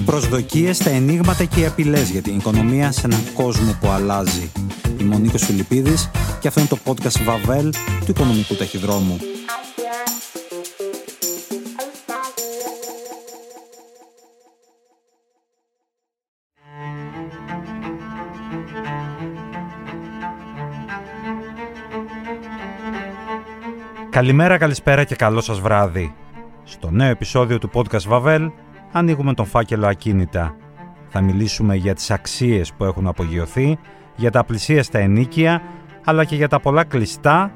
Οι προσδοκίες, τα ενίγματα και οι απειλές για την οικονομία σε έναν κόσμο που αλλάζει. Είμαι ο Νίκος Φιλιππίδης και αυτό είναι το podcast Βαβέλ του Οικονομικού Ταχυδρόμου. Καλημέρα, καλησπέρα και καλό σας βράδυ. Στο νέο επεισόδιο του podcast Βαβέλ ανοίγουμε τον φάκελο ακίνητα. Θα μιλήσουμε για τις αξίες που έχουν απογειωθεί, για τα πλησίαστα ενίκεια, αλλά και για τα πολλά κλειστά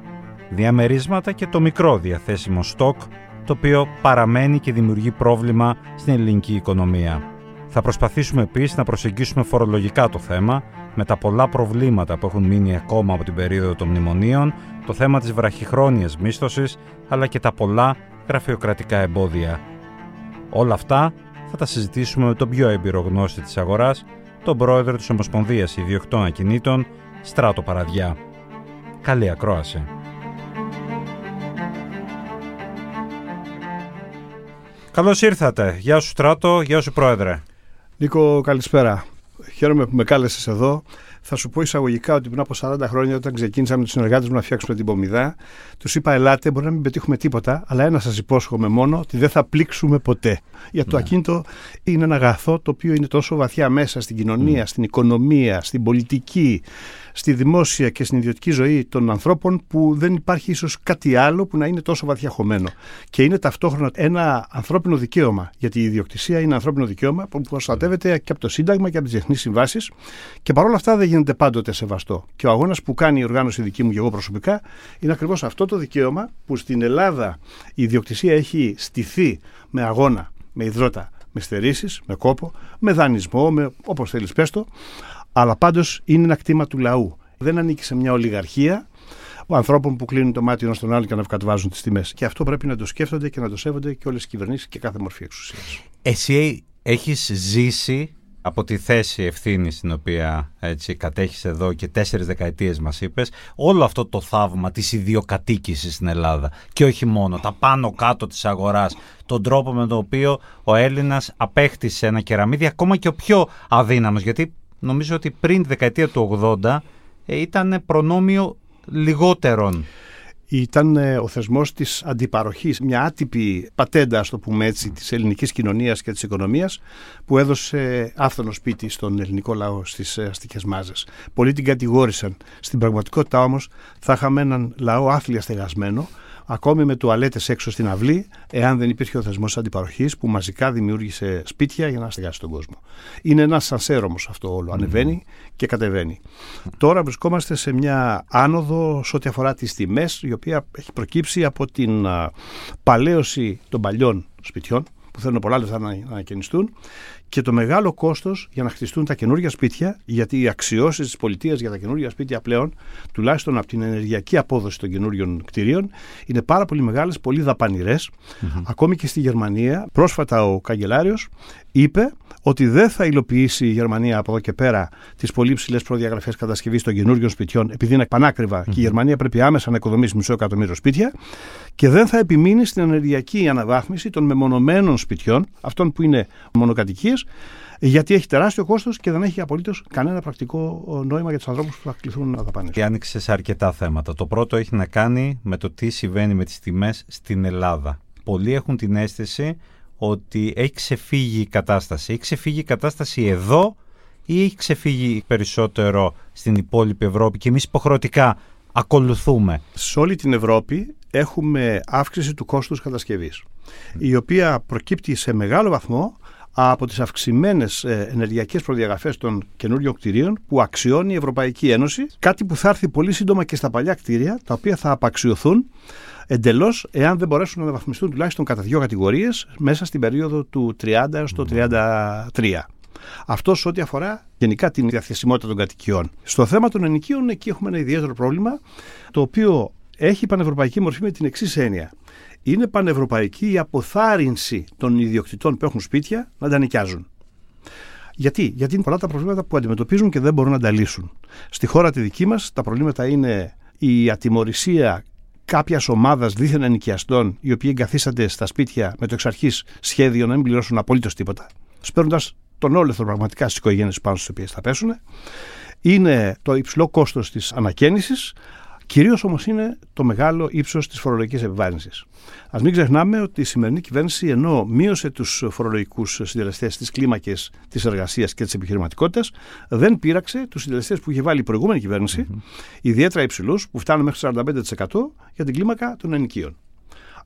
διαμερίσματα και το μικρό διαθέσιμο στόκ, το οποίο παραμένει και δημιουργεί πρόβλημα στην ελληνική οικονομία. Θα προσπαθήσουμε επίσης να προσεγγίσουμε φορολογικά το θέμα, με τα πολλά προβλήματα που έχουν μείνει ακόμα από την περίοδο των μνημονίων, το θέμα της βραχυχρόνιας μίσθωσης, αλλά και τα πολλά γραφειοκρατικά εμπόδια. Όλα αυτά θα τα συζητήσουμε με τον πιο εμπειρογνώστη της αγοράς, τον πρόεδρο της Ομοσπονδίας Ιδιοκτών Ακινήτων, Στράτο Παραδιά. Καλή ακρόαση. Καλώς ήρθατε. Γεια σου Στράτο, γεια σου Πρόεδρε. Νίκο, καλησπέρα. Χαίρομαι που με κάλεσες εδώ. Θα σου πω εισαγωγικά ότι πριν από 40 χρόνια, όταν ξεκίνησα με τους συνεργάτες μου να φτιάξουμε την Πομιδά, τους είπα: Ελάτε, μπορεί να μην πετύχουμε τίποτα, αλλά ένα σας υπόσχομαι μόνο ότι δεν θα πλήξουμε ποτέ. Για το ναι. ακίνητο είναι ένα αγαθό το οποίο είναι τόσο βαθιά μέσα στην κοινωνία, mm. στην οικονομία, στην πολιτική, στη δημόσια και στην ιδιωτική ζωή των ανθρώπων που δεν υπάρχει ίσως κάτι άλλο που να είναι τόσο βαθιά χωμένο. Και είναι ταυτόχρονα ένα ανθρώπινο δικαίωμα, γιατί η ιδιοκτησία είναι ανθρώπινο δικαίωμα που προστατεύεται και από το Σύνταγμα και από τις διεθνείς συμβάσεις και παρόλα αυτά δεν γίνεται πάντοτε σεβαστό. Και ο αγώνας που κάνει η οργάνωση δική μου και εγώ προσωπικά είναι ακριβώς αυτό το δικαίωμα που στην Ελλάδα η ιδιοκτησία έχει στηθεί με αγώνα, με υδρότα, με στερήσεις, με κόπο, με δανεισμό, με όπως θέλεις πες το, αλλά πάντως είναι ένα κτήμα του λαού. Δεν ανήκει σε μια ολιγαρχία ανθρώπων που κλείνουν το μάτι ένα στον άλλο και να ευκατβάζουν τις τιμές. Και αυτό πρέπει να το σκέφτονται και να το σέβονται και όλες οι κυβερνήσεις και κάθε μορφή εξουσίας. Εσύ έχεις ζήσει από τη θέση ευθύνη την οποία έτσι κατέχεις εδώ και τέσσερις δεκαετίες μας είπες όλο αυτό το θαύμα της ιδιοκατοίκησης στην Ελλάδα και όχι μόνο τα πάνω κάτω της αγοράς τον τρόπο με τον οποίο ο Έλληνας απέκτησε ένα κεραμίδι ακόμα και ο πιο αδύναμος γιατί νομίζω ότι πριν τη δεκαετία του 80 ε, ήταν προνόμιο λιγότερων ήταν ε, ο θεσμός της αντιπαροχής, μια άτυπη πατέντα, ας το πούμε έτσι, της ελληνικής κοινωνίας και της οικονομίας που έδωσε άφθονο σπίτι στον ελληνικό λαό στις ε, αστικές μάζες. Πολλοί την κατηγόρησαν. Στην πραγματικότητα όμως θα είχαμε έναν λαό άθλια στεγασμένο ακόμη με τουαλέτες έξω στην αυλή, εάν δεν υπήρχε ο θεσμός αντιπαροχής που μαζικά δημιούργησε σπίτια για να στεγάσει τον κόσμο. Είναι ένας σανσέρ όμω αυτό όλο. Ανεβαίνει και κατεβαίνει. Τώρα βρισκόμαστε σε μια άνοδο σε ό,τι αφορά τις τιμές, η οποία έχει προκύψει από την παλαίωση των παλιών σπιτιών που θέλουν πολλά λεφτά να ανακαινιστούν και το μεγάλο κόστος για να χτιστούν τα καινούργια σπίτια, γιατί οι αξιώσεις της πολιτείας για τα καινούργια σπίτια πλέον, τουλάχιστον από την ενεργειακή απόδοση των καινούριων κτηρίων, είναι πάρα πολύ μεγάλες, πολύ δαπανηρές. Mm-hmm. Ακόμη και στη Γερμανία, πρόσφατα ο καγκελάριος είπε ότι δεν θα υλοποιήσει η Γερμανία από εδώ και πέρα τις πολύ ψηλές προδιαγραφές κατασκευής των καινούριων σπιτιών, επειδή είναι πανάκριβα mm-hmm. και η Γερμανία πρέπει άμεσα να οικοδομήσει μισό εκατομμύριο σπίτια, και δεν θα επιμείνει στην ενεργειακή αναβάθμιση των μεμονωμένων σπιτιών, αυτών που είναι μονοκατοικίες, γιατί έχει τεράστιο κόστος και δεν έχει απολύτως κανένα πρακτικό νόημα για τους ανθρώπους που θα κληθούν να δαπανίσουν. Και άνοιξε σε αρκετά θέματα. Το πρώτο έχει να κάνει με το τι συμβαίνει με τις τιμές στην Ελλάδα. Πολλοί έχουν την αίσθηση ότι έχει ξεφύγει η κατάσταση. Έχει ξεφύγει η κατάσταση εδώ ή έχει ξεφύγει περισσότερο στην υπόλοιπη Ευρώπη και εμείς υποχρεωτικά ακολουθούμε; Σε όλη την Ευρώπη έχουμε αύξηση του κόστους κατασκευής, η οποία προκύπτει σε μεγάλο βαθμό από τις αυξημένες ε, ενεργειακές προδιαγραφές των καινούριων κτηρίων που αξιώνει η Ευρωπαϊκή Ένωση, κάτι που θα έρθει πολύ σύντομα και στα παλιά κτίρια, τα οποία θα απαξιωθούν εντελώς εάν δεν μπορέσουν να αναβαθμιστούν τουλάχιστον κατά δύο κατηγορίες μέσα στην περίοδο του 30 έως το 33. Αυτός ό,τι αφορά γενικά την διαθεσιμότητα των κατοικιών. Στο θέμα των ενοικίων, εκεί έχουμε ένα ιδιαίτερο πρόβλημα, το οποίο έχει πανευρωπαϊκή μορφή με την εξής έννοια. Είναι πανευρωπαϊκή η αποθάρρυνση των ιδιοκτητών που έχουν σπίτια να τα νοικιάζουν. Γιατί; Γιατί είναι πολλά τα προβλήματα που αντιμετωπίζουν και δεν μπορούν να τα λύσουν. Στη χώρα τη δική μας τα προβλήματα είναι η ατιμορρησία κάποιας ομάδας δίθεν ενοικιαστών, οι οποίοι εγκαθίστανται στα σπίτια με το εξ αρχής σχέδιο να μην πληρώσουν απολύτως τίποτα, σπέρνοντας τον όλεθρο πραγματικά στις οικογένειες πάνω στις οποίες θα πέσουν. Είναι το υψηλό κόστος της ανακαίνησης, Κυρίως όμως είναι το μεγάλο ύψος της φορολογικής επιβάρυνσης. Α μην ξεχνάμε ότι η σημερινή κυβέρνηση, ενώ μείωσε τους φορολογικούς συντελεστές στι κλίμακες της εργασίας και της επιχειρηματικότητας, δεν πείραξε τους συντελεστές που είχε βάλει η προηγούμενη κυβέρνηση, mm-hmm. ιδιαίτερα υψηλούς, που φτάνουν μέχρι 45% για την κλίμακα των ενοικίων.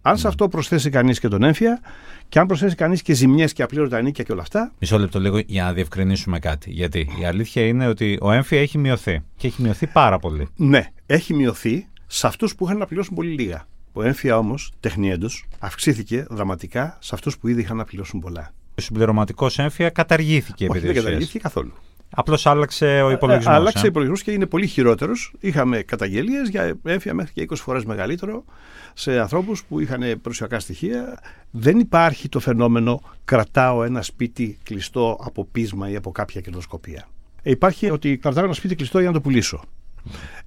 Αν σε αυτό προσθέσει κανείς και τον έμφυα, και αν προσθέσει κανείς και ζημιές και απλήρωτα ανήκεια και όλα αυτά. Μισό λεπτό λίγο για να διευκρινίσουμε κάτι. Γιατί η αλήθεια είναι ότι ο έμφυα έχει μειωθεί. Και έχει μειωθεί πάρα πολύ. Ναι, έχει μειωθεί σε αυτούς που είχαν να πληρώσουν πολύ λίγα. Ο έμφυα όμως, τεχνιέντο, αυξήθηκε δραματικά σε αυτούς που ήδη είχαν να πληρώσουν πολλά. Ο συμπληρωματικός έμφυα καταργήθηκε Όχι, δεν καταργήθηκε καθόλου. Απλώς άλλαξε ο υπολογισμό. Ε, άλλαξε ο υπολογισμός και είναι πολύ χειρότερος. Είχαμε καταγγελίες για έμφυα μέχρι και 20 φορές μεγαλύτερο σε ανθρώπους που είχαν προσωπικά στοιχεία. Δεν υπάρχει το φαινόμενο κρατάω ένα σπίτι κλειστό από πείσμα ή από κάποια κερδοσκοπία. Ε, υπάρχει ότι κρατάω ένα σπίτι κλειστό για να το πουλήσω.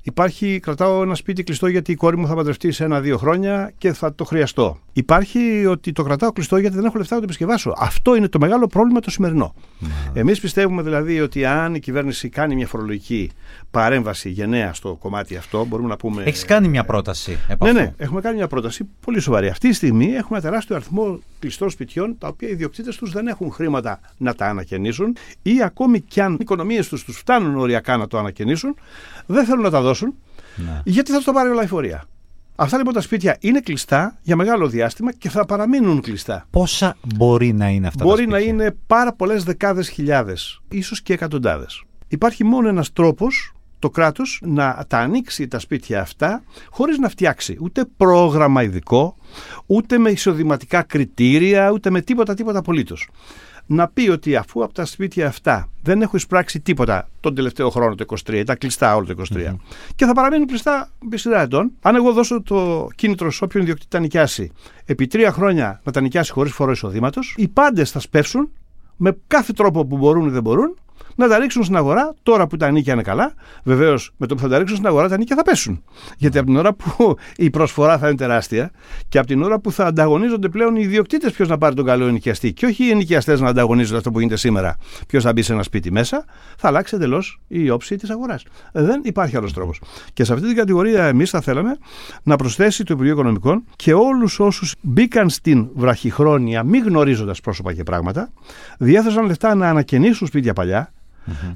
Υπάρχει, κρατάω ένα σπίτι κλειστό γιατί η κόρη μου θα παντρευτεί σε ένα-δύο χρόνια και θα το χρειαστώ. Υπάρχει ότι το κρατάω κλειστό γιατί δεν έχω λεφτά να το επισκευάσω. Αυτό είναι το μεγάλο πρόβλημα το σημερινό. Mm. Ναι. Εμείς πιστεύουμε δηλαδή ότι αν η κυβέρνηση κάνει μια φορολογική παρέμβαση γενναία στο κομμάτι αυτό, μπορούμε να πούμε. Έχεις κάνει μια πρόταση. Επ ναι, ναι, έχουμε κάνει μια πρόταση πολύ σοβαρή. Αυτή τη στιγμή έχουμε ένα τεράστιο αριθμό κλειστών σπιτιών τα οποία οι ιδιοκτήτες τους δεν έχουν χρήματα να τα ανακαινήσουν ή ακόμη κι αν οι οικονομίες τους τους φτάνουν οριακά να το ανακαινήσουν, δεν θέλουν να τα δώσουν ναι. γιατί θα το πάρει όλα η φορεία. Αυτά λοιπόν τα σπίτια είναι κλειστά για μεγάλο διάστημα και θα παραμείνουν κλειστά. Πόσα μπορεί να είναι αυτά μπορεί τα σπίτια. Μπορεί να είναι πάρα πολλές δεκάδες χιλιάδες, ίσως και εκατοντάδες. Υπάρχει μόνο ένας τρόπος το κράτος να τα ανοίξει τα σπίτια αυτά χωρίς να φτιάξει ούτε πρόγραμμα ειδικό, ούτε με εισοδηματικά κριτήρια, ούτε με τίποτα τίποτα απολύτως να πει ότι αφού από τα σπίτια αυτά δεν έχω εισπράξει τίποτα τον τελευταίο χρόνο το 23, ήταν κλειστά όλο το 23, και θα παραμείνουν κλειστά επί σειρά ετών, αν εγώ δώσω το κίνητρο σε όποιον ιδιοκτήτη τα νοικιάσει επί τρία χρόνια να τα νοικιάσει χωρίς φορό εισοδήματος, οι πάντες θα σπεύσουν με κάθε τρόπο που μπορούν ή δεν μπορούν να τα ρίξουν στην αγορά τώρα που τα νίκια είναι καλά. Βεβαίως, με το που θα τα ρίξουν στην αγορά, τα νίκια θα πέσουν. Γιατί από την ώρα που η προσφορά θα είναι τεράστια και από την ώρα που θα ανταγωνίζονται πλέον οι ιδιοκτήτες ποιος να πάρει τον καλό ενοικιαστή και όχι οι ενοικιαστές να ανταγωνίζονται αυτό που γίνεται σήμερα, ποιος θα μπει σε ένα σπίτι μέσα, θα αλλάξει εντελώς η όψη της αγοράς. Δεν υπάρχει άλλος τρόπος. Και σε αυτή την κατηγορία, εμείς θα θέλαμε να προσθέσει το Υπουργείο Οικονομικών και όλους όσους μπήκαν στην βραχυχρόνια, μη γνωρίζοντας πρόσωπα και πράγματα, διέθεσαν λεφτά να ανακαινήσουν σπίτια παλιά,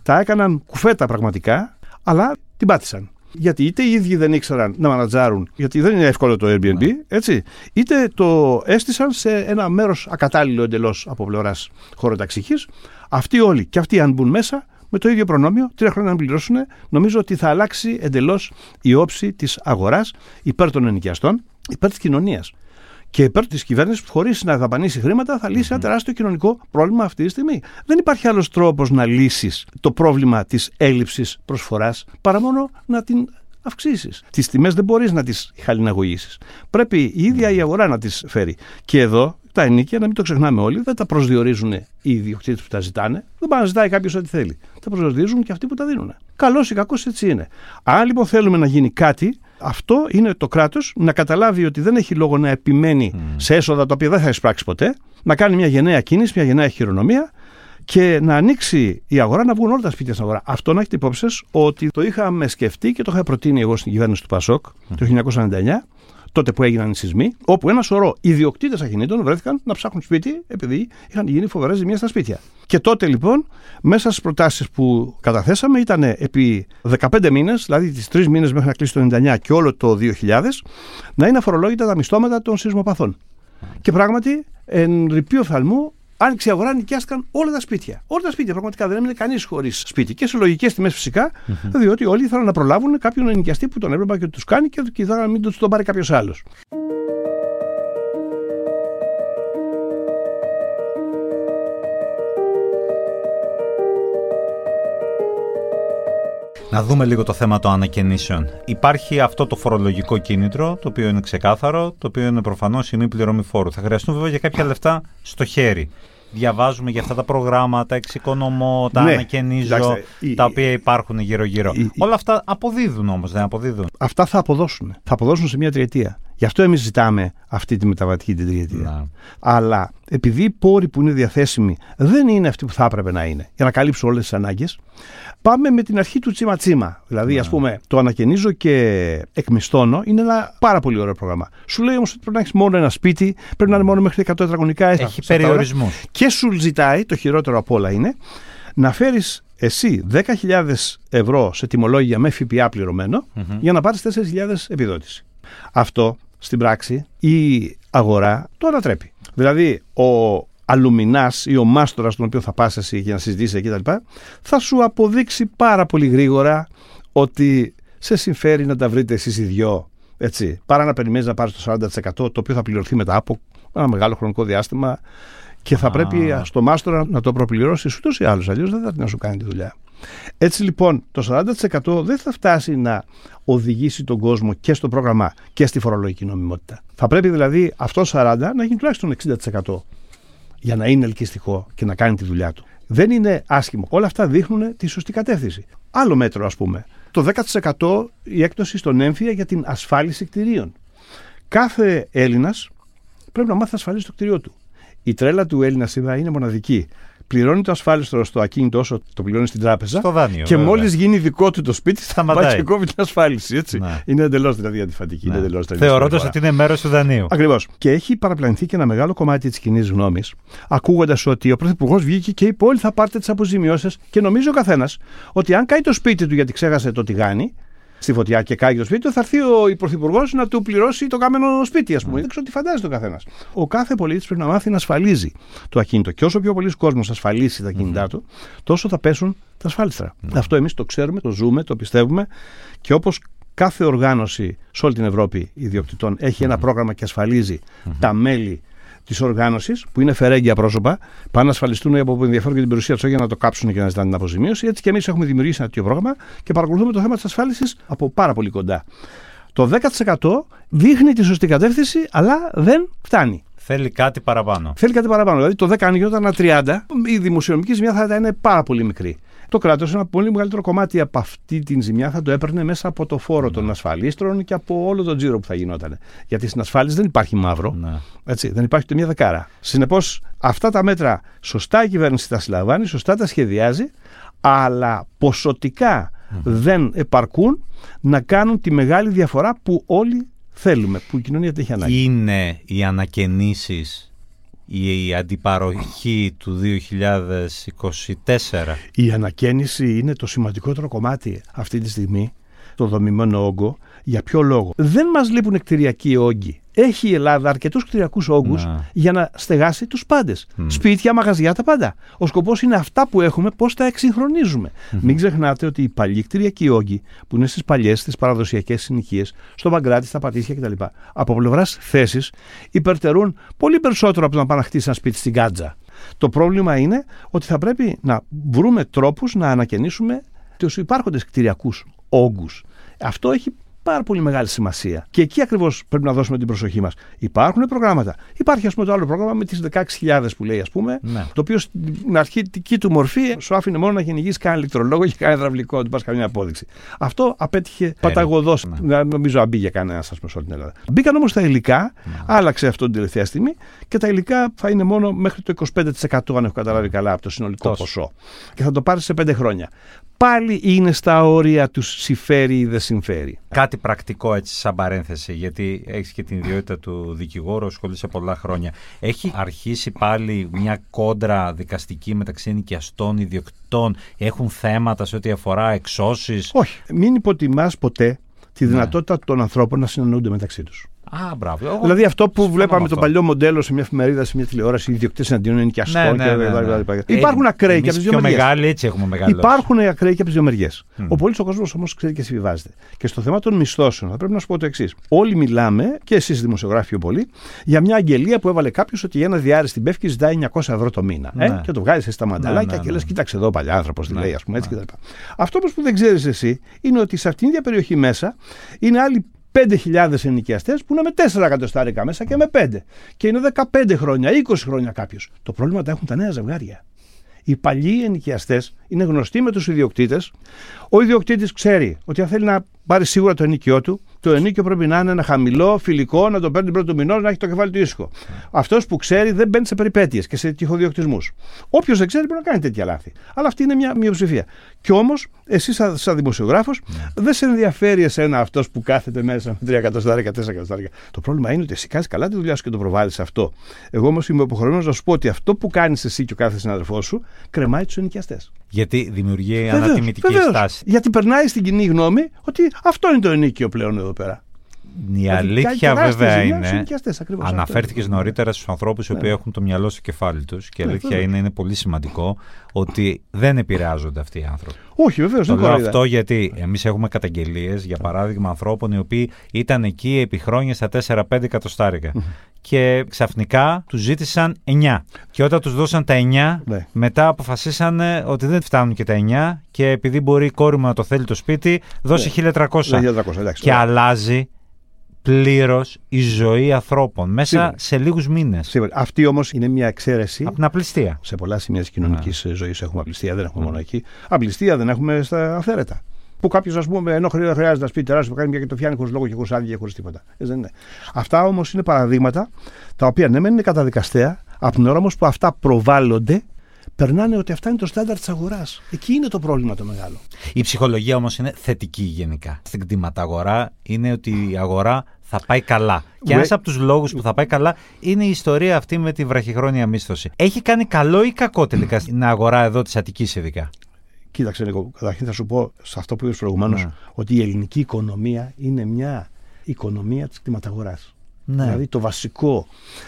τα έκαναν κουφέτα πραγματικά, αλλά την πάτησαν. Γιατί είτε οι ίδιοι δεν ήξεραν να μανατζάρουν, γιατί δεν είναι εύκολο το Airbnb, ναι. έτσι, είτε το έστησαν σε ένα μέρος ακατάλληλο εντελώς από πλευράς χωροταξικής. Αυτοί όλοι και αυτοί, αν μπουν μέσα, με το ίδιο προνόμιο, τρία χρόνια να πληρώσουν, νομίζω ότι θα αλλάξει εντελώς η όψη της αγοράς υπέρ των ενοικιαστών, υπέρ της κοινωνίας και υπέρ της κυβέρνησης που χωρίς να δαπανίσει χρήματα θα λύσει ένα τεράστιο κοινωνικό πρόβλημα αυτή τη στιγμή. Δεν υπάρχει άλλος τρόπος να λύσεις το πρόβλημα της έλλειψης προσφοράς παρά μόνο να την αυξήσεις. Τις τιμές δεν μπορείς να τις χαλιναγωγήσεις. Πρέπει η ίδια η αγορά να τις φέρει. Και εδώ τα ενίκια, να μην το ξεχνάμε όλοι, δεν τα προσδιορίζουν οι ιδιοκτήτες που τα ζητάνε. Δεν πάει να ζητάει κάποιος ό,τι θέλει. Τα προσδιορίζουν και αυτοί που τα δίνουν. Καλός ή κακός έτσι είναι. Αν λοιπόν θέλουμε να γίνει κάτι, αυτό είναι το κράτος να καταλάβει ότι δεν έχει λόγο να επιμένει σε έσοδα τα οποία δεν θα εισπράξει ποτέ, να κάνει μια γενναία κίνηση, μια γενναία χειρονομία και να ανοίξει η αγορά, να βγουν όλα τα σπίτια στην αγορά. Αυτό να έχετε υπόψη ότι το είχαμε σκεφτεί και το είχα προτείνει εγώ στην κυβέρνηση του Πασόκ το 1999 τότε που έγιναν οι σεισμοί, όπου ένα σωρό ιδιοκτήτες ακινήτων βρέθηκαν να ψάχνουν σπίτι επειδή είχαν γίνει φοβερές ζημιέ στα σπίτια. Και τότε λοιπόν, μέσα στις προτάσεις που καταθέσαμε ήταν επί 15 μήνες, δηλαδή τις τρεις μήνες μέχρι να κλείσει το 99 και όλο το 2000, να είναι αφορολόγητα τα μισθώματα των σεισμοπαθών. Και πράγματι, εν ρηπείο φθαλμού, άνοιξε η αγορά, νοικιάστηκαν όλα τα σπίτια. Όλα τα σπίτια πραγματικά δεν έμεινε κανείς χωρίς σπίτι. Και σε λογικές τιμές φυσικά, mm-hmm. διότι όλοι ήθελαν να προλάβουν κάποιον νοικιαστή που τον έπρεπε και τους κάνει και ήθελαν να μην τους τον πάρει κάποιος άλλος. Να δούμε λίγο το θέμα των ανακαινήσεων. Υπάρχει αυτό το φορολογικό κίνητρο, το οποίο είναι ξεκάθαρο, το οποίο είναι προφανώς η μη πληρωμή φόρου. Θα χρειαστούν βέβαια και κάποια λεφτά στο χέρι. Διαβάζουμε για αυτά τα προγράμματα, εξοικονομώ, τα Ναι, ανακαινίζω, εντάξει, η- τα οποία υπάρχουν γύρω-γύρω. η- Όλα αυτά αποδίδουν όμως, δεν αποδίδουν. Αυτά θα αποδώσουν. Θα αποδώσουν σε μια τριετία. Γι' αυτό εμείς ζητάμε αυτή τη μεταβατική την τριετία. Να. Αλλά επειδή οι πόροι που είναι διαθέσιμοι δεν είναι αυτοί που θα έπρεπε να είναι για να καλύψουν όλες τις ανάγκες, πάμε με την αρχή του τσίμα-τσίμα. Δηλαδή, ας πούμε, το ανακαινίζω και εκμισθώνω είναι ένα πάρα πολύ ωραίο πρόγραμμα. Σου λέει όμως ότι πρέπει να έχεις μόνο ένα σπίτι, πρέπει να είναι μόνο μέχρι 100 τετραγωνικά. Έχει στα- στα αυτά όλα. περιορισμούς. Και σου ζητάει, το χειρότερο απ' όλα είναι, να φέρεις εσύ 10.000 ευρώ σε τιμολόγια με ΦΠΑ πληρωμενο για να πάρεις 4.000 επιδότηση. Αυτό στην πράξη η αγορά το ανατρέπει. Δηλαδή ο αλουμινάς ή ο μάστορας τον οποίο θα πας εσύ για να συζητήσεις εκεί τα λοιπά, θα σου αποδείξει πάρα πολύ γρήγορα ότι σε συμφέρει να τα βρείτε εσείς οι δυο έτσι, παρά να περιμένεις να πάρεις το 40% το οποίο θα πληρωθεί μετά από ένα μεγάλο χρονικό διάστημα και θα πρέπει στο μάστορα να το προπληρώσεις ούτως ή άλλως. Αλλιώς δεν θα έρθει να σου κάνει τη δουλειά. Έτσι λοιπόν, το 40% δεν θα φτάσει να οδηγήσει τον κόσμο και στο πρόγραμμα και στη φορολογική νομιμότητα. Θα πρέπει δηλαδή αυτό 40% να γίνει τουλάχιστον 60% για να είναι ελκυστικό και να κάνει τη δουλειά του. Δεν είναι άσχημο. Όλα αυτά δείχνουν τη σωστή κατεύθυνση. Άλλο μέτρο, ας πούμε. Το 10% η έκπτωση στον έμφυα για την ασφάλιση κτηρίων. Κάθε Έλληνας πρέπει να μάθει να ασφαλίσει το κτίριό του. Η τρέλα του Έλληνα σήμερα είναι μοναδική. Πληρώνει το ασφάλιστρο στο ακίνητο όσο το πληρώνει στην τράπεζα. Στο δάνειο, Και βέβαια. μόλις γίνει δικό του το σπίτι, θα Σταματάει. πάει και κόβει την ασφάλιση. Έτσι. Ναι. Είναι εντελώς δηλαδή αντιφατική. Είναι εντελώς τραγική Θεωρώντας συμπεριφορά. ότι είναι μέρος του δανείου. Ακριβώς. Και έχει παραπλανηθεί και ένα μεγάλο κομμάτι της κοινή γνώμης, ακούγοντας ότι ο Πρωθυπουργός βγήκε και είπε: Όλοι θα πάρετε τις αποζημιώσεις. Και νομίζει ο καθένας ότι αν κάει το σπίτι του γιατί ξέχασε το τηγάνι στη φωτιά και κάει το σπίτι του, θα έρθει ο Πρωθυπουργός να του πληρώσει το καμένο σπίτι, ας πούμε. Δεν ξέρω τι φαντάζεται ο καθένας. Ο κάθε πολίτης πρέπει να μάθει να ασφαλίζει το ακίνητο. Και όσο πιο πολλοί κόσμος ασφαλίσει τα ακίνητά του, τόσο θα πέσουν τα ασφάλιστρα. Αυτό εμείς το ξέρουμε, το ζούμε, το πιστεύουμε. Και όπως κάθε οργάνωση σε όλη την Ευρώπη ιδιοκτητών έχει ένα πρόγραμμα και ασφαλίζει τα μέλη της οργάνωσης, που είναι φερέγγια πρόσωπα, πάνε να ασφαλιστούν από που ενδιαφέρον για την περιουσία τους, όχι για να το κάψουν και να ζητάνε την αποζημίωση. Έτσι και εμείς έχουμε δημιουργήσει ένα τέτοιο πρόγραμμα και παρακολουθούμε το θέμα της ασφάλισης από πάρα πολύ κοντά. Το 10% δείχνει τη σωστή κατεύθυνση, αλλά δεν φτάνει. Θέλει κάτι παραπάνω. Θέλει κάτι παραπάνω. Δηλαδή το 10 αν γινόταν ένα 30, η δημοσιονομική ζημιά θα ήταν πάρα πολύ μικρή. Το κράτος ένα πολύ μεγαλύτερο κομμάτι από αυτή την ζημιά θα το έπαιρνε μέσα από το φόρο των ασφαλίστρων και από όλο τον τζίρο που θα γινόταν. Γιατί στην ασφάλιση δεν υπάρχει μαύρο. Ναι. Έτσι, δεν υπάρχει ούτε μία δεκάρα. Συνεπώς, αυτά τα μέτρα σωστά η κυβέρνηση τα συλλαμβάνει, σωστά τα σχεδιάζει, αλλά ποσοτικά δεν επαρκούν να κάνουν τη μεγάλη διαφορά που όλοι θέλουμε, που η κοινωνία την έχει ανάγκη. Είναι οι ανακαινήσεις η αντιπαροχή του 2024. Η ανακαίνιση είναι το σημαντικότερο κομμάτι αυτή τη στιγμή, το δομημένο όγκο. Για ποιο λόγο; Δεν μας λείπουν κτηριακοί όγκοι. Έχει η Ελλάδα αρκετούς κτηριακούς όγκους Να. για να στεγάσει τους πάντες. Σπίτια, μαγαζιά, τα πάντα. Ο σκοπός είναι αυτά που έχουμε πώς τα εξυγχρονίζουμε. Μην ξεχνάτε ότι οι παλιοί κτηριακοί όγκοι που είναι στις παλιές, στις παραδοσιακές συνοικίες, στο Βαγκράτη, στα Πατήσια κτλ. Από πλευράς θέσης υπερτερούν πολύ περισσότερο από το να πάνε να χτίσει ένα σπίτι στην Κάτζα. Το πρόβλημα είναι ότι θα πρέπει να βρούμε τρόπους να ανακαινήσουμε τους υπάρχοντες κτηριακούς όγκους. Αυτό έχει πάρα πολύ μεγάλη σημασία. Και εκεί ακριβώς πρέπει να δώσουμε την προσοχή μας. Υπάρχουν προγράμματα. Υπάρχει, ας πούμε, το άλλο πρόγραμμα με τις 16.000 που λέει, ας πούμε, Ναι. το οποίο στην αρχική του μορφή σου άφηνε μόνο να κυνηγήσει κανένα ηλεκτρολόγο και κανένα υδραυλικό, δεν πας καμία απόδειξη. Αυτό απέτυχε παταγωδός. Ναι. Νομίζω αμπήγε κανένα, ας πούμε, σε όλη την Ελλάδα. Μπήκαν όμως τα υλικά, άλλαξε αυτό την τελευταία στιγμή και τα υλικά θα είναι μόνο μέχρι το 25% αν έχω καταλάβει καλά από το συνολικό Τόσο. ποσό. Και θα το πάρεις σε πέντε χρόνια. Πάλι είναι στα όρια τους συμφέρει ή δεν συμφέρει. Κάτι πρακτικό έτσι σαν παρένθεση, γιατί έχεις και την ιδιότητα του δικηγόρου, ασχολείσαι πολλά χρόνια. Έχει αρχίσει πάλι μια κόντρα δικαστική μεταξύ ενοικιαστών, ιδιοκτητών, έχουν θέματα σε ό,τι αφορά εξώσεις; Όχι. Μην υποτιμάς ποτέ τη δυνατότητα των ανθρώπων να συνεννοούνται μεταξύ τους. Α, μπράβο. Εγώ Δηλαδή αυτό που συμφωνώ βλέπαμε με το αυτό. παλιό μοντέλο σε μια εφημερίδα, σε μια τηλεόραση, οι ιδιοκτήτες εναντίον ενοικιαστών Ναι, ναι, και ναι, ναι, ναι. λοιπά, λοιπά. Ε, Υπάρχουν ακραίοι και εμείς από τις δύο πιο μεριές. μεγάλοι έτσι έχουμε μεγαλώσει. Υπάρχουν ακραίοι και από τις δύο μεριές. Ο πολύς ο κόσμος όμως ξέρει και συμβιβάζεται. Και στο θέμα των μισθώσεων θα πρέπει να σου πω το εξής. Όλοι μιλάμε, και εσείς δημοσιογράφοι πιο πολύ, για μια αγγελία που έβαλε κάποιος ότι για ένα διάρρη στην Πεύκη ζητάει 900 ευρώ το μήνα. Ε, Ναι. και το βγάζει στα μανταλάκια ναι, και ναι. λε, κοίταξε εδώ παλιά άνθρωπος, τι Ναι, λέει, ας πούμε έτσι ναι. κτλ. Αυτό όμως που δεν ξέρεις εσύ είναι ότι σε αυτήν την ίδια περιοχή μέσα είναι άλλοι 5.000 ενοικιαστές που είναι με 4 εκατοστάρικα μέσα και με 5. Και είναι 15 χρόνια, 20 χρόνια κάποιος. Το πρόβλημα τα έχουν τα νέα ζευγάρια. Οι παλιοί ενοικιαστές είναι γνωστοί με τους ιδιοκτήτες. Ο ιδιοκτήτης ξέρει ότι αν θέλει να πάρει σίγουρα το ενοίκιό του, το ενίκιο πρέπει να είναι ένα χαμηλό, φιλικό, να το παίρνει την πρώτη του μηνός, να έχει το κεφάλι του ήσυχο. Αυτός που ξέρει δεν μπαίνει σε περιπέτειες και σε τυχοδιοκτισμούς. Όποιος δεν ξέρει μπορεί να κάνει τέτοια λάθη. Αλλά αυτή είναι μια μειοψηφία. Κι όμως, εσύ, σαν, σαν δημοσιογράφος, δεν σε ενδιαφέρει εσένα αυτός που κάθεται μέσα με 3 εκατοστάρικα, 4 εκατοστάρικα. Το πρόβλημα είναι ότι εσύ κάνεις καλά τη δουλειά σου και το προβάλλεις αυτό. Εγώ όμως είμαι υποχρεωμένος να σου πω ότι αυτό που κάνεις εσύ και ο κάθε συναδελφό σου κρεμάει τους ενοικιαστές. Γιατί δημιουργεί Βεβαίως, ανατιμητική βεβαίως. στάση. Γιατί περνάει στην κοινή γνώμη ότι αυτό είναι το ενίκιο πλέον εδώ πέρα. Η Δηλαδή, αλήθεια κάνει τεράστια βέβαια ζημιά στους είναι. ενοικιαστές, ακριβώς αυτό Αναφέρθηκες είναι. νωρίτερα στους ανθρώπους οι οποίοι έχουν το μυαλό στο κεφάλι τους και η Ναι, αλήθεια βέβαια. είναι, είναι πολύ σημαντικό ότι δεν επηρεάζονται αυτοί οι άνθρωποι. Όχι, βεβαίως, Το δεν λέω κοροϊδεύω. αυτό γιατί εμείς έχουμε καταγγελίες, για παράδειγμα, ανθρώπων οι οποίοι ήταν εκεί επί χρόνια στα 4-5 εκατοστάρικα. Και ξαφνικά τους ζήτησαν 9. Και όταν τους δώσαν τα 9, Ναι. μετά αποφασίσανε ότι δεν φτάνουν και τα 9 και επειδή μπορεί η κόρη μου να το θέλει το σπίτι, δώσει 1300. Ναι, 1300, εντάξει. Και ωραία. αλλάζει πλήρως η ζωή ανθρώπων μέσα Σίγουρα. σε λίγους μήνες. Σίγουρα. Αυτή όμως είναι μια εξαίρεση. Από την απληστία. Σε πολλά σημεία της κοινωνικής ζωής έχουμε απληστία, δεν έχουμε μόνο εκεί. Απληστία δεν έχουμε στα αυθαίρετα. Που κάποιος, ας πούμε, ενώ χρει- χρειάζεται να σπίτι τεράστιο, κάνει μια και το φτιάχνει χωρίς λόγο και χωρίς άδεια και χωρίς τίποτα. Ε, δεν είναι. Αυτά όμως είναι παραδείγματα τα οποία ναι, μεν είναι καταδικαστέα, από την ώρα όμως που αυτά προβάλλονται, περνάνε ότι αυτά είναι το στάνταρ της αγοράς. Εκεί είναι το πρόβλημα το μεγάλο. Η ψυχολογία όμως είναι θετική γενικά. Στην κτηματαγορά είναι ότι η αγορά θα πάει καλά. Και Ουε- ένας από τους λόγους που θα πάει καλά είναι η ιστορία αυτή με τη βραχυχρόνια μίσθωση. Έχει κάνει καλό ή κακό τελικά στην αγορά εδώ της Αττικής ειδικά; Κοίταξε, Νίκο, καταρχήν θα σου πω σε αυτό που είπες προηγουμένως Ναι. ότι η ελληνική οικονομία είναι μια οικονομία της κτηματαγοράς. Ναι. Δηλαδή το βασικό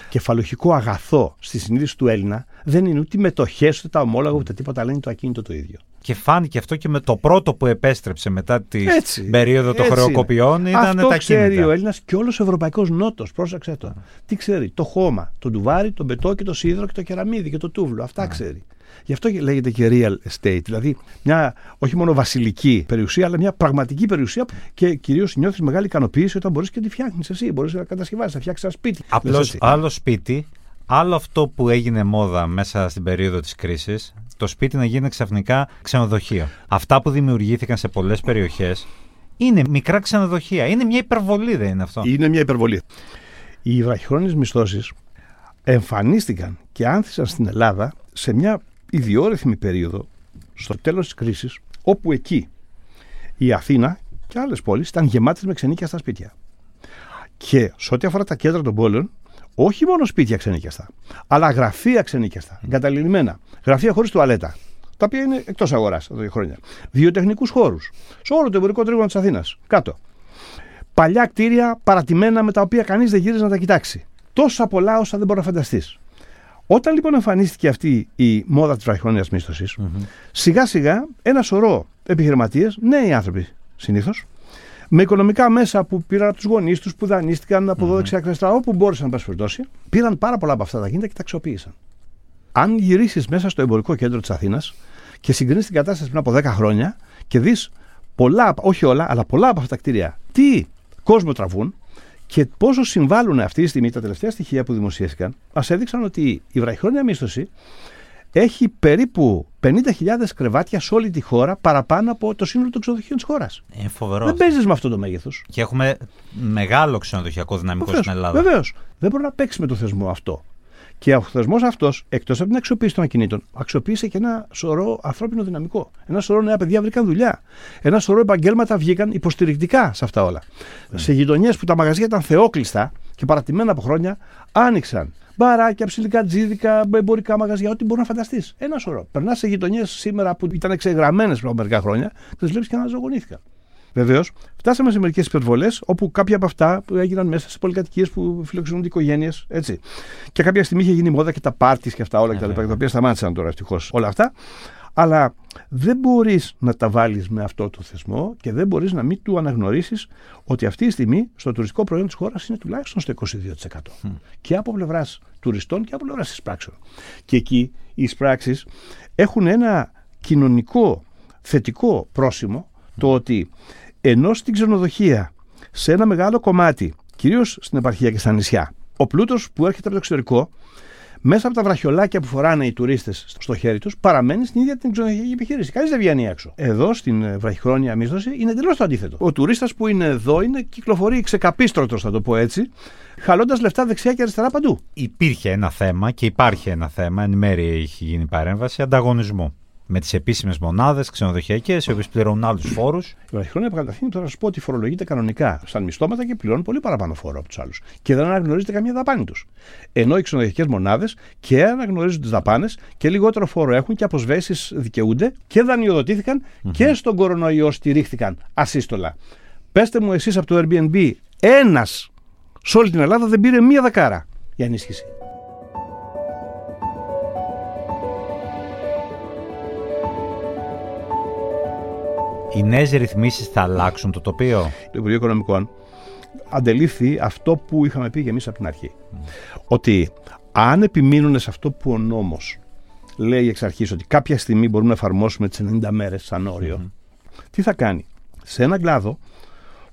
κεφαλοχικό αγαθό στη συνείδηση του Έλληνα δεν είναι ούτε οι μετοχές, ούτε τα ομόλογα, ούτε τίποτα, αλλά είναι το ακίνητο το ίδιο. Και φάνηκε αυτό και με το πρώτο που επέστρεψε μετά τη Έτσι, περίοδο των έτσι χρεοκοπιών είναι. ήταν Αυτό τα ξέρει κίνητα. ο Έλληνας και όλος ο Ευρωπαϊκός Νότος. Πρόσεξε το. Τι ξέρει, το χώμα, το ντουβάρι, το μπετό και το σίδερο και το κεραμίδι και το τούβλο. Αυτά ξέρει. Γι' αυτό και λέγεται και real estate. Δηλαδή μια όχι μόνο βασιλική περιουσία, αλλά μια πραγματική περιουσία και κυρίως νιώθεις μεγάλη ικανοποίηση όταν μπορείς και τη φτιάχνεις εσύ. Μπορείς να κατασκευάσεις, να φτιάξεις ένα σπίτι. Λες Απλώ έτσι. άλλο σπίτι, άλλο αυτό που έγινε μόδα μέσα στην περίοδο της κρίσης, το σπίτι να γίνει ξαφνικά ξενοδοχείο. Αυτά που δημιουργήθηκαν σε πολλές περιοχές είναι μικρά ξενοδοχεία. Είναι μια υπερβολή, δεν είναι αυτό; Είναι μια υπερβολή. Οι βραχυχρόνιες μισθώσεις εμφανίστηκαν και άνθησαν στην Ελλάδα σε μια ιδιόρυθμη περίοδο στο τέλος της κρίσης όπου εκεί η Αθήνα και άλλες πόλεις ήταν γεμάτες με ξενίκια στα σπίτια. Και σε ό,τι αφορά τα κέντρα των πόλεων, όχι μόνο σπίτια ξενίκιαστα, αλλά γραφεία ξενίκιαστα, εγκαταλειμμένα. Γραφεία χωρίς τουαλέτα, τα οποία είναι εκτός αγοράς εδώ και χρόνια. Βιοτεχνικούς χώρους, σε όλο το εμπορικό τρίγωνο της Αθήνας, κάτω. Παλιά κτίρια παρατημένα με τα οποία κανείς δεν γύριζε να τα κοιτάξει. Τόσα πολλά όσα δεν μπορεί να φανταστείς. Όταν λοιπόν εμφανίστηκε αυτή η μόδα της βραχυχρόνια μίσθωσης, σιγά σιγά ένα σωρό επιχειρηματίες, νέοι άνθρωποι συνήθως, με οικονομικά μέσα που πήραν από τους γονείς τους, που δανείστηκαν από εδώ δεξιά και αριστερά, όπου μπόρεσαν να πασφερτώσει, πήραν πάρα πολλά από αυτά τα κίνητα και τα αξιοποίησαν. Αν γυρίσεις μέσα στο εμπορικό κέντρο της Αθήνας και συγκρίνεις την κατάσταση πριν από 10 χρόνια και δεις πολλά, όχι όλα, αλλά πολλά από αυτά τα κτίρια, τι κόσμο τραβούν και πόσο συμβάλλουν αυτή τη στιγμή τα τελευταία στοιχεία που δημοσιεύτηκαν, μας έδειξαν ότι η βραχυχρόνια μίσθωση έχει περίπου 50.000 κρεβάτια σε όλη τη χώρα παραπάνω από το σύνολο των ξενοδοχείων της χώρας. Είναι φοβερός. Δεν αυτό. παίζεις με αυτό το μέγεθος. Και έχουμε μεγάλο ξενοδοχειακό δυναμικό στην Ελλάδα. Βεβαίως. Δεν μπορεί να παίξει με το θεσμό αυτό. Και ο θεσμός αυτός, εκτός από την αξιοποίηση των ακινήτων, αξιοποίησε και ένα σωρό ανθρώπινο δυναμικό. Ένα σωρό νέα παιδιά βρήκαν δουλειά. Ένα σωρό επαγγέλματα βγήκαν υποστηρικτικά σε αυτά όλα. Σε γειτονιές που τα μαγαζιά ήταν θεόκλειστα και παρατημένα από χρόνια, άνοιξαν μπαράκια, ψηλικά τζίδικα, εμπορικά μαγαζιά, ό,τι μπορεί να φανταστείς. Ένα σωρό. Περνάς σε γειτονιές σήμερα που ήταν εξεγραμμένε πριν από μερικά χρόνια και τις βλέπεις και αναζωογονήθηκαν. Βεβαίως, φτάσαμε σε μερικές υπερβολές όπου κάποια από αυτά έγιναν μέσα σε πολυκατοικίες που φιλοξενούνται οικογένειες. Και κάποια στιγμή είχε γίνει μόδα και τα πάρτις και αυτά όλα κτλ. Τα οποία σταμάτησαν τώρα ευτυχώς όλα αυτά. Αλλά δεν μπορείς να τα βάλεις με αυτό το θεσμό και δεν μπορείς να μην του αναγνωρίσεις ότι αυτή τη στιγμή στο τουριστικό προϊόν της χώρας είναι τουλάχιστον στο 22%. Και από πλευράς τουριστών και από πλευράς εισπράξεων. Και εκεί οι εισπράξεις έχουν ένα κοινωνικό θετικό πρόσημο το ότι ενώ στην ξενοδοχεία σε ένα μεγάλο κομμάτι, κυρίως στην επαρχία και στα νησιά, ο πλούτος που έρχεται από το εξωτερικό μέσα από τα βραχιολάκια που φοράνε οι τουρίστες στο χέρι τους, παραμένει στην ίδια την ξενοδοχειακή επιχείρηση. Κανείς δεν βγαίνει έξω. Εδώ, στην ε, βραχυχρόνια μίσθωση, είναι εντελώς το αντίθετο. Ο τουρίστας που είναι εδώ είναι κυκλοφορεί ξεκαπίστρωτος, θα το πω έτσι, χαλώντας λεφτά δεξιά και αριστερά παντού. Υπήρχε ένα θέμα και υπάρχει ένα θέμα, εν μέρει έχει γίνει παρέμβαση ανταγωνισμού με τις επίσημες μονάδες ξενοδοχειακές, οι οποίες πληρώνουν άλλους φόρους. Η βραχυχρόνια καταρχήν τώρα να σου πω ότι φορολογείται κανονικά σαν μισθώματα και πληρώνουν πολύ παραπάνω φόρο από τους άλλους. Και δεν αναγνωρίζεται καμία δαπάνη τους. Ενώ οι ξενοδοχειακές μονάδες και αναγνωρίζουν τις δαπάνες και λιγότερο φόρο έχουν και αποσβέσεις δικαιούνται και δανειοδοτηθηκαν και στον κορονοϊό στηρίχθηκαν ασύστολα. Πέστε μου εσείς από το Airbnb, ένας σε όλη την Ελλάδα δεν πήρε μία δακάρα για ενίσχυση. Οι νέες ρυθμίσεις θα αλλάξουν το τοπίο; Το Υπουργείο Οικονομικών αντελήφθη αυτό που είχαμε πει και εμείς από την αρχή. Ότι αν επιμείνουν σε αυτό που ο νόμος λέει εξ αρχής, ότι κάποια στιγμή μπορούμε να εφαρμόσουμε τις 90 μέρες σαν οριο τι θα κάνει; Σε έναν κλάδο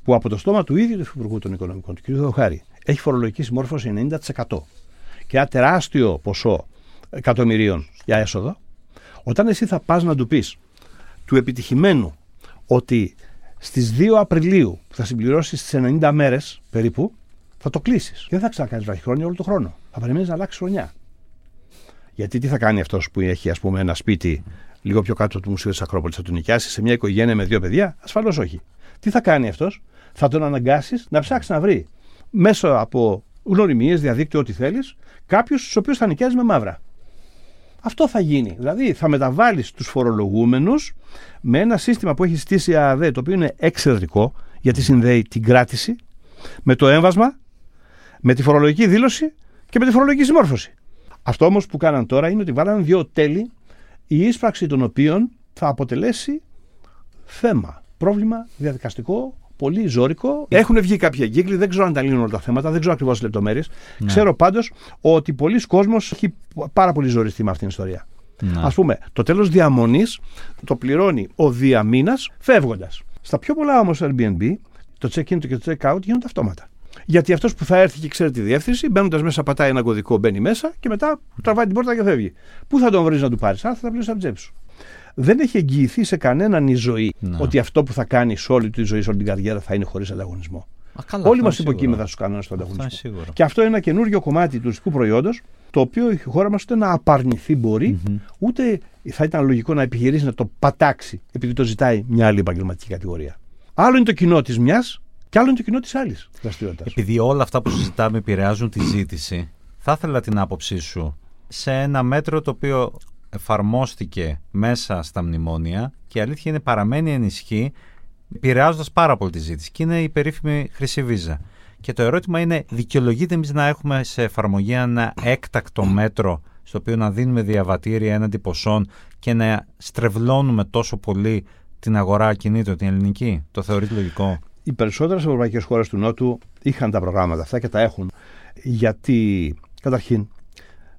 που από το στόμα του ίδιου του Υπουργού των Οικονομικών, του κ. Δοχάρη, έχει φορολογική συμμόρφωση 90% και ένα τεράστιο ποσό εκατομμυρίων για έσοδο, όταν εσύ θα πας να του πεις του επιτυχημένου ότι στις 2 Απριλίου που θα συμπληρώσεις τις 90 μέρες περίπου, θα το κλείσεις. Και δεν θα ξανακάνεις βραχυχρόνια όλο τον χρόνο. Θα περιμένει να αλλάξεις χρονιά. Γιατί τι θα κάνει αυτός που έχει ας πούμε, ένα σπίτι λίγο πιο κάτω του Μουσείου της Ακρόπολης, θα τον νοικιάσεις σε μια οικογένεια με δύο παιδιά, ασφαλώς όχι. Τι θα κάνει αυτός, θα τον αναγκάσεις να ψάξεις να βρει μέσω από γνωριμίες, διαδίκτυο, ό,τι θέλεις, κάποιους του οποίους θα νοικιάζεις με μαύρα. Αυτό θα γίνει. Δηλαδή θα μεταβάλεις τους φορολογούμενους με ένα σύστημα που έχει στήσει η ΑΔΕ, το οποίο είναι εξαιρετικό, γιατί συνδέει την κράτηση με το έμβασμα, με τη φορολογική δήλωση και με τη φορολογική συμμόρφωση. Αυτό όμως που κάναν τώρα είναι ότι βάλαν δύο τέλη, η ίσπραξη των οποίων θα αποτελέσει θέμα, πρόβλημα διαδικαστικό πολύ ζώρικο. Έχουν βγει κάποια κύκλοι, δεν ξέρω αν τα λύνουν όλα τα θέματα, δεν ξέρω ακριβώς τις λεπτομέρειες. Ναι. Ξέρω πάντως ότι πολλοί κόσμοι έχει πάρα πολύ ζοριστεί με αυτήν την ιστορία. Ναι. Α πούμε, το τέλος διαμονής το πληρώνει ο διαμήνας φεύγοντας. Στα πιο πολλά όμως Airbnb, το check-in και το check-out γίνονται αυτόματα. Γιατί αυτός που θα έρθει και ξέρει τη διεύθυνση, μπαίνοντας μέσα, πατάει ένα κωδικό, μπαίνει μέσα και μετά τραβάει την πόρτα και φεύγει. Πού θα τον βρεις να του πάρεις, αν θα τα πληρώσεις από την τσέπη σου δεν έχει εγγυηθεί σε κανέναν η ζωή ναι. ότι αυτό που θα κάνει σε όλη τη ζωή, σε όλη την καριέρα θα είναι χωρίς ανταγωνισμό. καλά, Όλοι μας υποκείμεθα στους κανόνες του ανταγωνισμού. Και αυτό είναι ένα καινούριο κομμάτι του τουριστικού προϊόντος, το οποίο η χώρα μας ούτε να απαρνηθεί ούτε θα ήταν λογικό να επιχειρήσει να το πατάξει, επειδή το ζητάει μια άλλη επαγγελματική κατηγορία. Άλλο είναι το κοινό της μιας και άλλο είναι το κοινό της άλλης δραστηριότητας. Επειδή όλα αυτά που συζητάμε επηρεάζουν τη ζήτηση, θα ήθελα την άποψή σου σε ένα μέτρο το οποίο εφαρμόστηκε μέσα στα μνημόνια και η αλήθεια είναι παραμένει ενισχύ επηρεάζοντας πάρα πολύ τη ζήτηση και είναι η περίφημη χρυσή βίζα. Και το ερώτημα είναι, δικαιολογείται εμείς να έχουμε σε εφαρμογή ένα έκτακτο μέτρο στο οποίο να δίνουμε διαβατήρια έναντι ποσών και να στρεβλώνουμε τόσο πολύ την αγορά ακινήτων, την ελληνική; Το θεωρείτε λογικό; Οι περισσότερες ευρωπαϊκές χώρες του Νότου είχαν τα προγράμματα αυτά και τα έχουν. Γιατί, καταρχήν,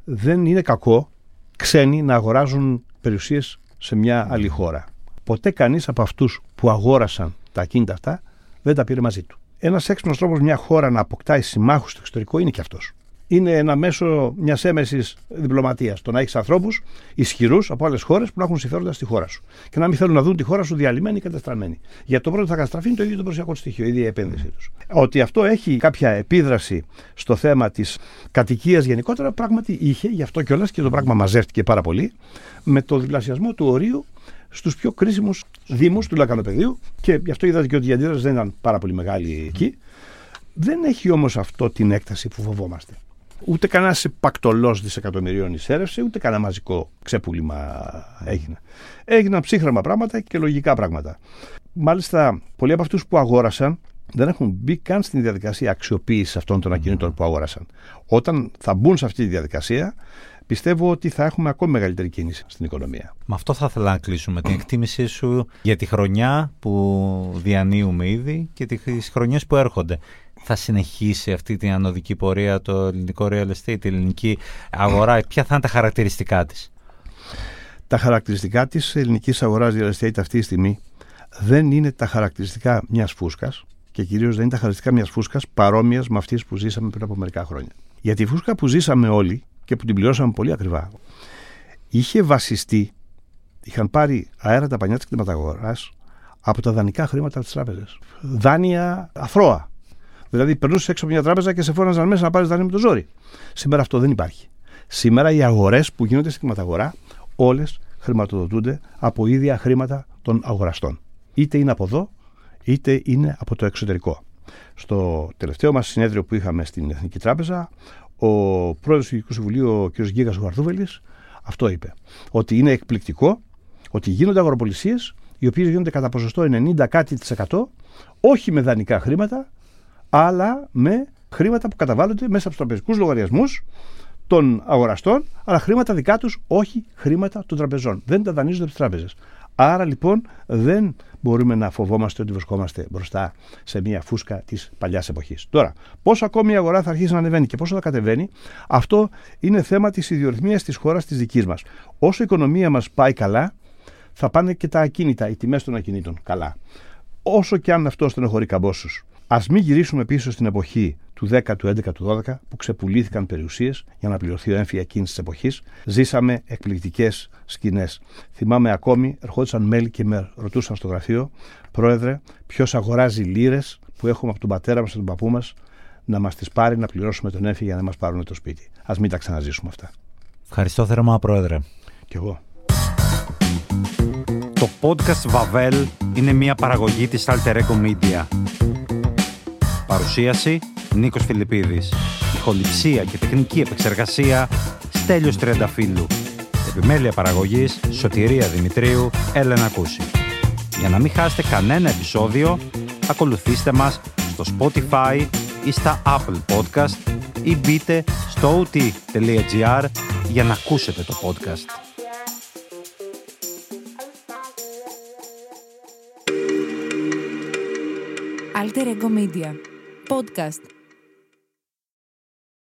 δεν είναι κακό ξένοι να αγοράζουν περιουσίες σε μια άλλη χώρα. Ποτέ κανείς από αυτούς που αγόρασαν τα ακίνητα αυτά δεν τα πήρε μαζί του. Ένας έξυπνος τρόπος μια χώρα να αποκτάει συμμάχους στο εξωτερικό είναι και αυτός. Είναι ένα μέσο μιας έμεσης διπλωματίας. Το να έχεις ανθρώπους ισχυρούς από άλλες χώρες που να έχουν συμφέροντα στη χώρα σου. Και να μην θέλουν να δουν τη χώρα σου διαλυμένη ή καταστραμμένη. Για το πρώτο θα καταστραφεί είναι το ίδιο το προσιακό στοιχείο, η ίδια η επένδυσή τους. Ότι αυτό έχει κάποια επίδραση στο θέμα της κατοικίας γενικότερα, πράγματι είχε, γι' αυτό κιόλας και το πράγμα μαζεύτηκε πάρα πολύ, με το διπλασιασμό του ορίου στους πιο κρίσιμους Δήμους του Λακανοπεδίου και γι' αυτό είδατε και ότι η αντίδραση δεν ήταν πάρα πολύ μεγάλη εκεί. Δεν έχει όμως αυτό την έκταση που φοβόμαστε. Ούτε κανένα υπακτολό δισεκατομμυρίων εισέρευσε, ούτε κανένα μαζικό ξεπούλημα έγινε. Έγιναν ψύχραμα πράγματα και λογικά πράγματα. Μάλιστα, πολλοί από αυτούς που αγόρασαν δεν έχουν μπει καν στην διαδικασία αξιοποίησης αυτών των ακινήτων που αγόρασαν. Όταν θα μπουν σε αυτή τη διαδικασία, πιστεύω ότι θα έχουμε ακόμη μεγαλύτερη κίνηση στην οικονομία. Με αυτό θα ήθελα να κλείσουμε την εκτίμησή σου για τη χρονιά που διανύουμε ήδη και τις χρονιές που έρχονται. Θα συνεχίσει αυτή την ανωδική πορεία το ελληνικό real estate, η ελληνική αγορά. Ποια θα είναι τα χαρακτηριστικά της; Τα χαρακτηριστικά της ελληνικής αγοράς real estate αυτή τη στιγμή δεν είναι τα χαρακτηριστικά μιας φούσκας και κυρίως δεν είναι τα χαρακτηριστικά μιας φούσκας παρόμοιας με αυτές που ζήσαμε πριν από μερικά χρόνια. Γιατί η φούσκα που ζήσαμε όλοι και που την πληρώσαμε πολύ ακριβά. Είχε βασιστεί, είχαν πάρει αέρα τα πανιά της κτηματαγοράς από τα δανεικά χρήματα της τράπεζας. Δάνεια αθρώα. Δηλαδή, περνούσες έξω από μια τράπεζα και σε φώναζαν μέσα να πάρεις δάνειο με το ζόρι. Σήμερα αυτό δεν υπάρχει. Σήμερα οι αγορές που γίνονται στην κτηματαγορά, όλες χρηματοδοτούνται από ίδια χρήματα των αγοραστών. Είτε είναι από εδώ, είτε είναι από το εξωτερικό. Στο τελευταίο μας συνέδριο που είχαμε στην Εθνική Τράπεζα, ο πρόεδρος του Ειδικού Συμβουλίου, ο κ. Γκίγα Γουαρδούβελης, αυτό είπε. Ότι είναι εκπληκτικό ότι γίνονται αγοροπολισίε οι οποίες γίνονται κατά ποσοστό 90 κάτι όχι με δανεικά χρήματα, αλλά με χρήματα που καταβάλλονται μέσα από τους τραπεζικούς λογαριασμούς των αγοραστών, αλλά χρήματα δικά τους, όχι χρήματα των τραπεζών. Δεν τα δανείζονται από τις τράπεζες. Άρα λοιπόν δεν μπορούμε να φοβόμαστε ότι βρισκόμαστε μπροστά σε μια φούσκα της παλιάς εποχής. Τώρα, πόσο ακόμη η αγορά θα αρχίσει να ανεβαίνει και πόσο θα κατεβαίνει, αυτό είναι θέμα της ιδιορυθμίας της χώρας της δικής μας. Όσο η οικονομία μας πάει καλά, θα πάνε και τα ακίνητα, οι τιμές των ακινήτων καλά. Όσο και αν αυτό στενοχωρεί καμπόσους. Α μην γυρίσουμε πίσω στην εποχή του 10, του 11, του 12 που ξεπουλήθηκαν περιουσίες για να πληρωθεί ο έμφυα εκείνη της εποχής. Ζήσαμε εκπληκτικές σκηνές. Θυμάμαι ακόμη, ερχόντουσαν μέλη και με ρωτούσαν στο γραφείο, Πρόεδρε, ποιος αγοράζει λίρες που έχουμε από τον πατέρα μας και τον παππού μας να μας τις πάρει να πληρώσουμε τον έμφυα για να μας πάρουν το σπίτι. Α μην τα ξαναζήσουμε αυτά. Ευχαριστώ θερμά, Πρόεδρε. Κι εγώ. Το podcast Vavel είναι μια παραγωγή της Alter Ego Media. Παρουσίαση Νίκος Φιλιππίδης. Ηχοληψία και τεχνική επεξεργασία Στέλιος Τριανταφύλου. Επιμέλεια παραγωγής Σωτηρία Δημητρίου Έλενα Κούση. Για να μην χάσετε κανένα επεισόδιο, ακολουθήστε μας στο Spotify ή στα Apple Podcast ή μπείτε στο ot.gr για να ακούσετε το podcast. Alter Ego Media. Podcast